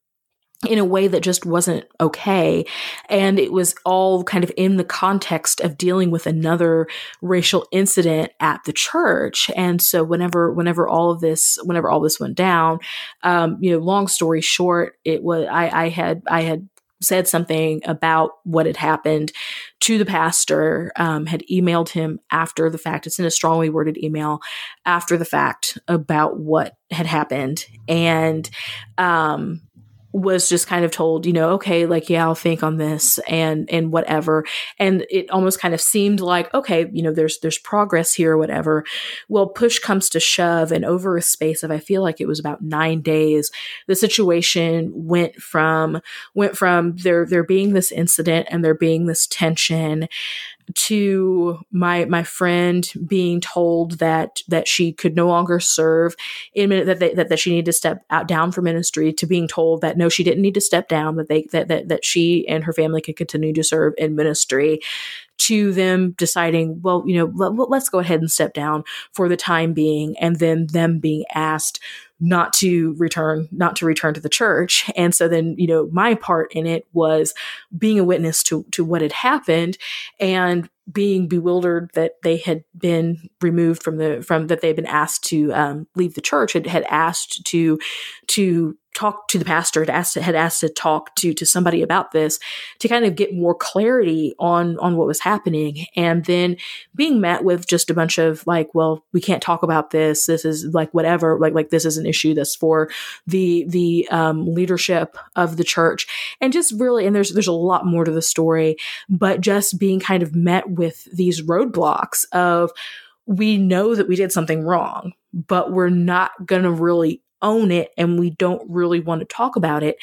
in a way that just wasn't okay. And it was all kind of in the context of dealing with another racial incident at the church. And so whenever, whenever all of this, whenever all this went down, um, you know, long story short, it was, I, I had, I had said something about what had happened to the pastor, um, had emailed him after the fact. It's in a strongly worded email after the fact about what had happened. And, um, was just kind of told, you know, okay, like, yeah, I'll think on this and, and whatever. And it almost kind of seemed like, okay, you know, there's, there's progress here or whatever. Well, push comes to shove and over a space of, I feel like it was about nine days, the situation went from, went from there, there being this incident and there being this tension to my my friend being told that that she could no longer serve in that they, that that she needed to step out down from ministry to being told that no she didn't need to step down that they that that, that she and her family could continue to serve in ministry to them deciding well you know let, let's go ahead and step down for the time being and then them being asked not to return not to return to the church. And so then you know my part in it was being a witness to to what had happened and being bewildered that they had been removed from the from that they'd been asked to um, leave the church had, had asked to to talk to the pastor had asked had asked to talk to to somebody about this to kind of get more clarity on on what was happening. And then being met with just a bunch of like well we can't talk about this. This is like whatever like like this is an issue that's for the the um, leadership of the church. And just really and there's there's a lot more to the story but just being kind of met with these roadblocks of we know that we did something wrong but we're not going to really own it and we don't really want to talk about it.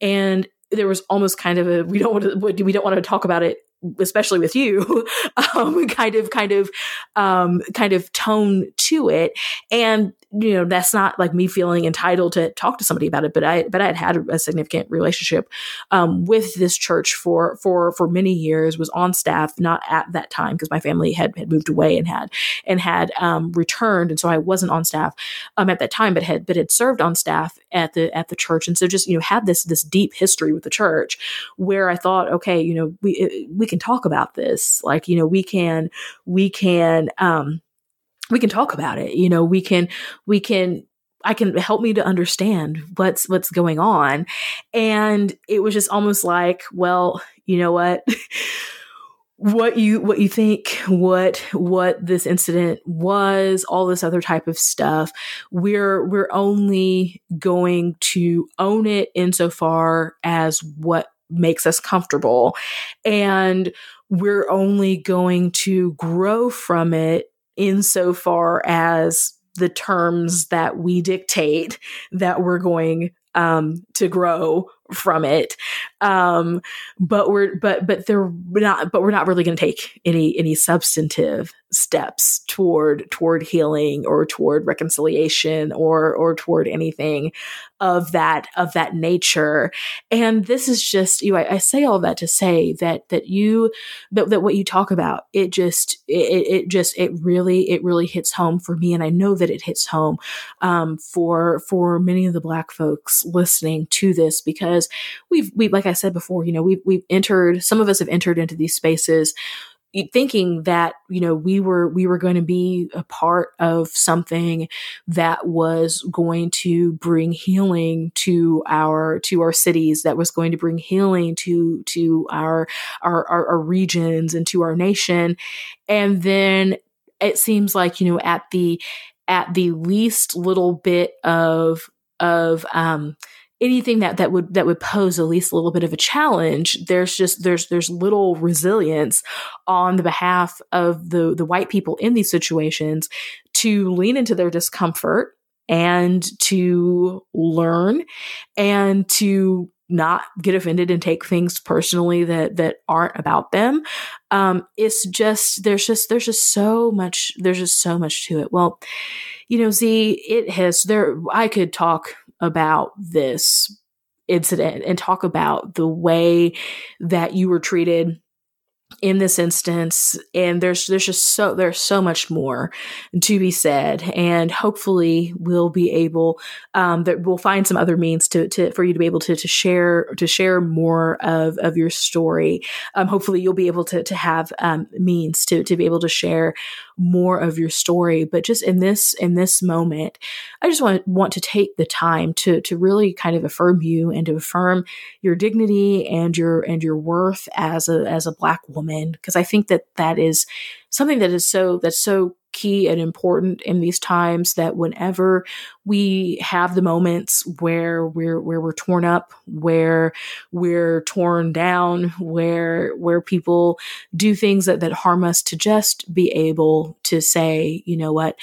And there was almost kind of a we don't want to we don't want to talk about it especially with you, um, kind of, kind of, um, kind of tone to it. And, you know, that's not like me feeling entitled to talk to somebody about it, but I, but I had had a significant relationship, um, with this church for, for, for many years, was on staff, not at that time because my family had, had moved away and had, and had, um, returned. And so I wasn't on staff, um, at that time, but had, but had served on staff at the, at the church. And so just, you know, had this, this deep history with the church where I thought, okay, you know, we, we can talk about this. Like, you know, we can, we can, um, we can talk about it. You know, we can, we can, I can help me to understand what's what's going on. And it was just almost like, well, you know what? what you what you think what what this incident was all this other type of stuff we're we're only going to own it insofar as what makes us comfortable. And we're only going to grow from it insofar as the terms that we dictate that we're going um, to grow from it. Um, but we're but but they're not but we're not really going to take any any substantive steps toward toward healing or toward reconciliation or or toward anything of that of that nature. And this is just you I, I, say all that to say that that you that, that what you talk about it just it, it just it really it really hits home for me. And i know that it hits home um, for for many of the black folks listening to this because we've we like i said before you know we've we've entered some of us have entered into these spaces thinking that you know we were we were going to be a part of something that was going to bring healing to our to our cities that was going to bring healing to to our our, our, our regions and to our nation. And then it seems like you know at the at the least little bit of of um anything that that would that would pose at least a little bit of a challenge there's just there's there's little resilience on the behalf of the the white people in these situations to lean into their discomfort and to learn and to not get offended and take things personally that that aren't about them. Um, it's just there's just there's just so much there's just so much to it. Well, you know, Zee, it has there. I could talk about this incident and talk about the way that you were treated in this instance and there's there's just so there's so much more to be said and hopefully we'll be able um that we'll find some other means to, to for you to be able to to share to share more of of your story. Um hopefully you'll be able to to have um means to to be able to share more of your story. But just in this in this moment i just want want to take the time to to really kind of affirm you and to affirm your dignity and your and your worth as a as a black woman because i think that that is something that is so that's so key and important in these times that whenever we have the moments where we're where we're torn up where we're torn down where where people do things that, that harm us to just be able to say you know what?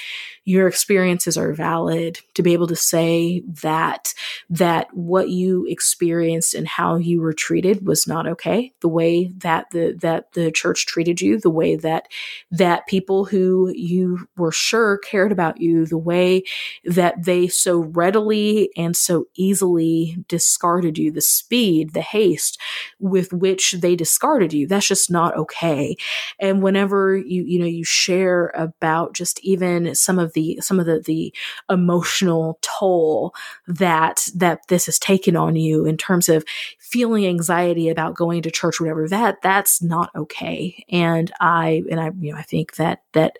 Your experiences are valid. To be able to say that that what you experienced and how you were treated was not okay. The way that the that the church treated you the way that that people who you were sure cared about you the way that they so readily and so easily discarded you the speed the haste with which they discarded you. That's just not okay. And whenever you you know you share about just even some of the some of the the emotional toll that that this has taken on you in terms of feeling anxiety about going to church whatever that that's not okay. And i and i you know i think that that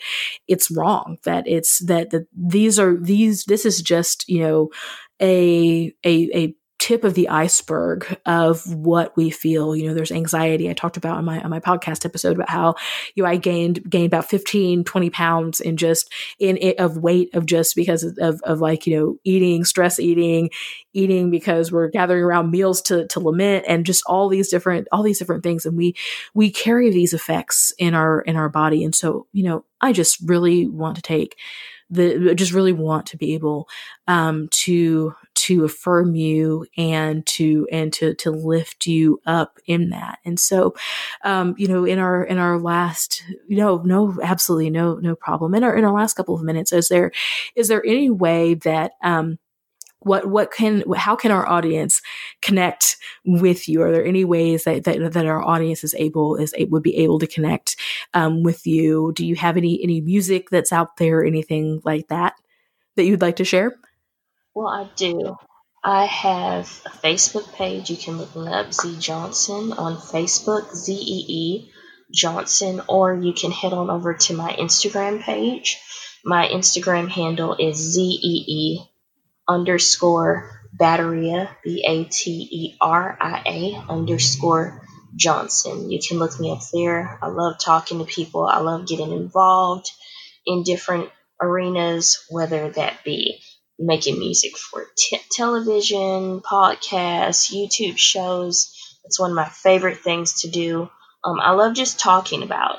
it's wrong that it's that that these are these this is just you know a a a tip of the iceberg of what we feel. You know, there's anxiety. I talked about on my on my podcast episode about how you know I gained gained about 15, 20 pounds in just in it of weight of just because of, of, like, you know, eating, stress eating, eating because we're gathering around meals to to lament and just all these different all these different things. And we we carry these effects in our in our body. And so, you know, I just really want to take the just really want to be able um, to to affirm you and to and to to lift you up in that. And so um, you know in our in our last know no absolutely no no problem. In our in our last couple of minutes is there is there any way that um, what what can how can our audience connect with you? Are there any ways that that, that our audience is able is would be able to connect um, with you? Do you have any any music that's out there anything like that that you'd like to share well i do i have a facebook page you can look me up Zee Johnson on facebook z-e-e johnson or you can head on over to my instagram page my instagram handle is z-e-e underscore Bateria, B A T E R I A underscore Johnson. You can look me up there. I love talking to people. I love getting involved in different arenas, whether that be making music for t- television, podcasts, YouTube shows. It's one of my favorite things to do. Um, I love just talking about,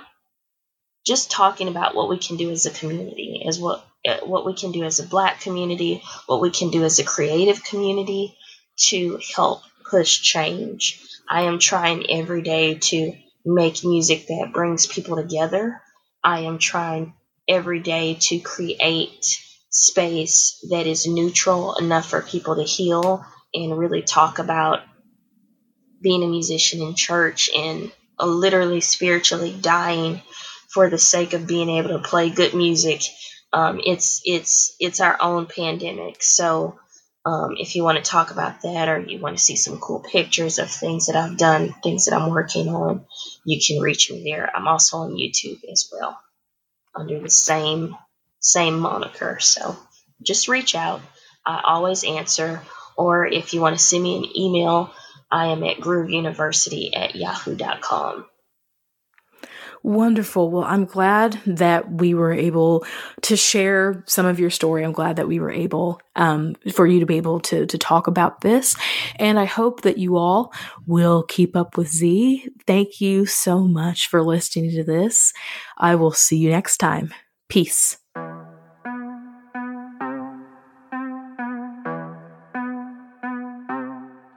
just talking about what we can do as a community, as what uh, what we can do as a black community, what we can do as a creative community to help push change. I am trying every day to make music that brings people together. I am trying every day to create space that is neutral enough for people to heal and really talk about being a musician in church and literally spiritually dying for the sake of being able to play good music um, it's it's it's our own pandemic. So um, if you want to talk about that or you want to see some cool pictures of things that I've done, things that I'm working on, you can reach me there. I'm also on YouTube as well under the same same moniker. So just reach out. I always answer. Or if you want to send me an email, I am at grooveuniversity at yahoo.com. Wonderful. Well, I'm glad that we were able to share some of your story. I'm glad that we were able um, for you to be able to to talk about this, and I hope that you all will keep up with Zee. Thank you so much for listening to this. I will see you next time. Peace.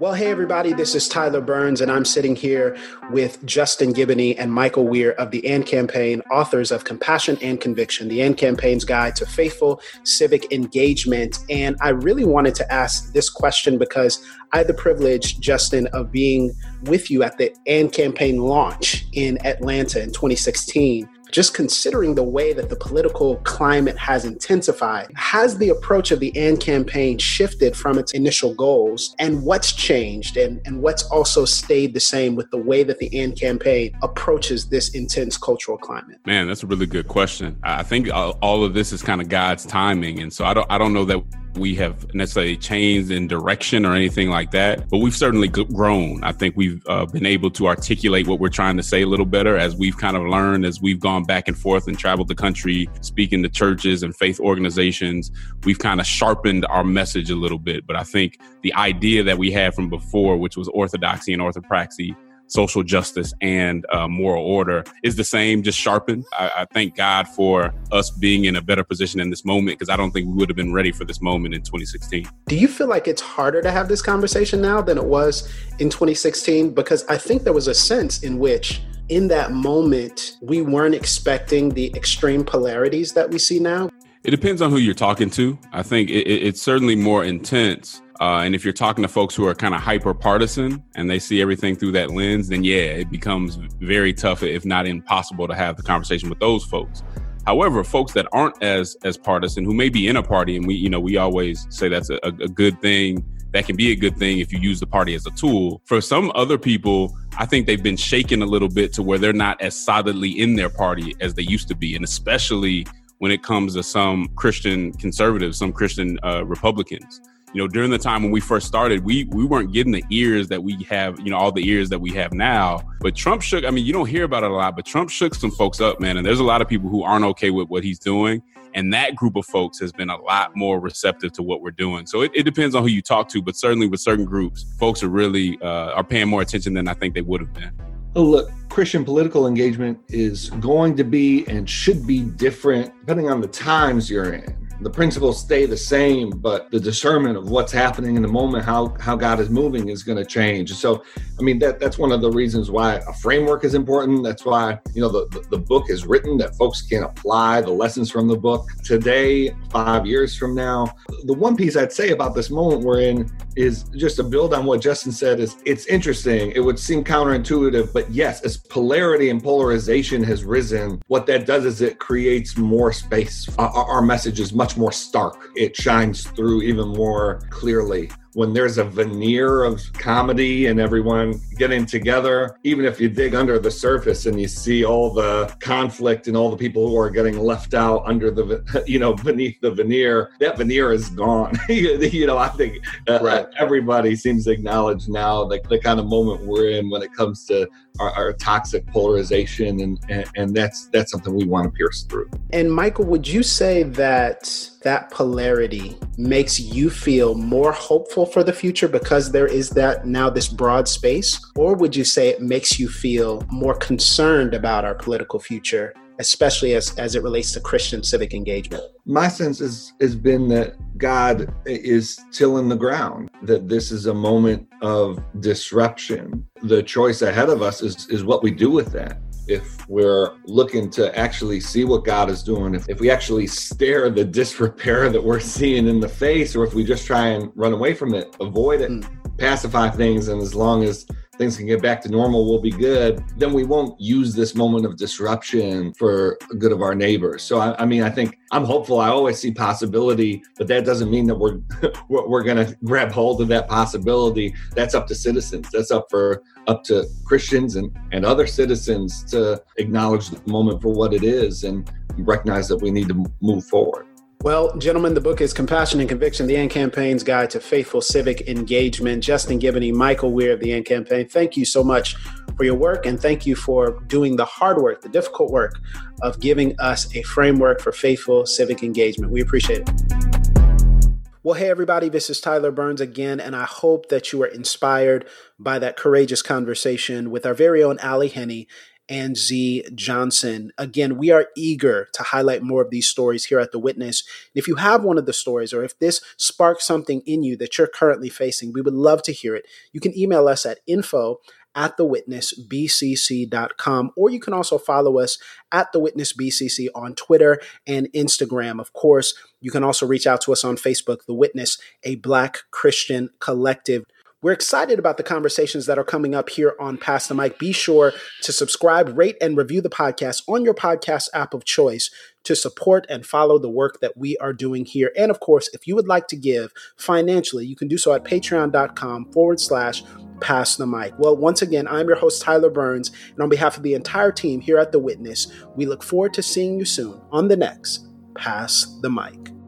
Well, hey, everybody, this is Tyler Burns, and I'm sitting here with Justin Giboney and Michael Wear of the AND Campaign, authors of Compassion and Conviction, the AND Campaign's Guide to Faithful Civic Engagement. And I really wanted to ask this question because I had the privilege, Justin, of being with you at the AND Campaign launch in Atlanta in 2016 just considering the way that the political climate has intensified, has the approach of the AND campaign shifted from its initial goals? And what's changed and, and what's also stayed the same with the way that the AND campaign approaches this intense cultural climate? Man, that's a really good question. I think all of this is kind of God's timing. And so I don't, I don't know that we have necessarily changed in direction or anything like that, but we've certainly grown. I think we've uh, been able to articulate what we're trying to say a little better as we've kind of learned as we've gone back and forth and traveled the country, speaking to churches and faith organizations. We've kind of sharpened our message a little bit. But I think the idea that we had from before, which was orthodoxy and orthopraxy, social justice and uh, moral order is the same, just sharpened. I, I, thank God for us being in a better position in this moment because I don't think we would have been ready for this moment in 2016. Do you feel like it's harder to have this conversation now than it was in 2016? Because I think there was a sense in which in that moment, we weren't expecting the extreme polarities that we see now. It depends on who you're talking to. I think it, it's certainly more intense uh, and if you're talking to folks who are kind of hyper partisan and they see everything through that lens, then yeah, it becomes very tough, if not impossible, to have the conversation with those folks. However, folks that aren't as as partisan, who may be in a party, and we you know we always say that's a, a good thing. That can be a good thing if you use the party as a tool. For some other people, I think they've been shaken a little bit to where they're not as solidly in their party as they used to be, and especially when it comes to some Christian conservatives, some Christian uh, Republicans you know, during the time when we first started, we we weren't getting the ears that we have, you know, all the ears that we have now. But Trump shook. I mean, you don't hear about it a lot, but Trump shook some folks up, man. And there's a lot of people who aren't okay with what he's doing. And that group of folks has been a lot more receptive to what we're doing. So it, it depends on who you talk to, but certainly with certain groups, folks are really uh, are paying more attention than I think they would have been. Oh, look, Christian political engagement is going to be and should be different depending on the times you're in the principles stay the same, but the discernment of what's happening in the moment, how how God is moving, is going to change. So, I mean, that that's one of the reasons why a framework is important. That's why you know the, the, the book is written that folks can apply the lessons from the book today, five years from now. The one piece I'd say about this moment we're in is just to build on what Justin said. Is it's interesting. It would seem counterintuitive, but yes, as polarity and polarization has risen, what that does is it creates more space. Our, our message is much much more stark. It shines through even more clearly when there's a veneer of comedy and everyone getting together, even if you dig under the surface and you see all the conflict and all the people who are getting left out under the, you know, beneath the veneer, that veneer is gone. you know, I think uh, right. everybody seems to acknowledge now the, the kind of moment we're in when it comes to our, our toxic polarization, and, and and that's that's something we want to pierce through. And Michael, would you say that that polarity makes you feel more hopeful for the future because there is that now this broad space, or would you say it makes you feel more concerned about our political future especially as, as it relates to Christian civic engagement? My sense is, has been that God is tilling the ground, that this is a moment of disruption. The choice ahead of us is, is what we do with that. If we're looking to actually see what God is doing, if, if we actually stare the disrepair that we're seeing in the face, or if we just try and run away from it, avoid it, mm. pacify things, and as long as things can get back to normal, we'll be good, then we won't use this moment of disruption for good of our neighbors. So, I, I mean, I think I'm hopeful. I always see possibility, but that doesn't mean that we're we're going to grab hold of that possibility. That's up to citizens. That's up for up to Christians and and other citizens to acknowledge the moment for what it is and recognize that we need to move forward. Well, gentlemen, the book is Compassion and Conviction, the AND Campaign's Guide to Faithful Civic Engagement. Justin Giboney, Michael Wear of the AND Campaign, thank you so much for your work and thank you for doing the hard work, the difficult work of giving us a framework for faithful civic engagement. We appreciate it. Well, hey, everybody, this is Tyler Burns again, and I hope that you are inspired by that courageous conversation with our very own Ally Henny and Zee Johnson. Again, we are eager to highlight more of these stories here at The Witness. If you have one of the stories or if this sparks something in you that you're currently facing, we would love to hear it. You can email us at info at thewitnessbcc.com, or you can also follow us at The Witness BCC on Twitter and Instagram. Of course, you can also reach out to us on Facebook, The Witness, a Black Christian collective. We're excited about the conversations that are coming up here on Pass the Mic. Be sure to subscribe, rate, and review the podcast on your podcast app of choice to support and follow the work that we are doing here. And of course, if you would like to give financially, you can do so at patreon.com forward slash pass the mic. Well, once again, I'm your host, Tyler Burns, and on behalf of the entire team here at The Witness, we look forward to seeing you soon on the next Pass the Mic.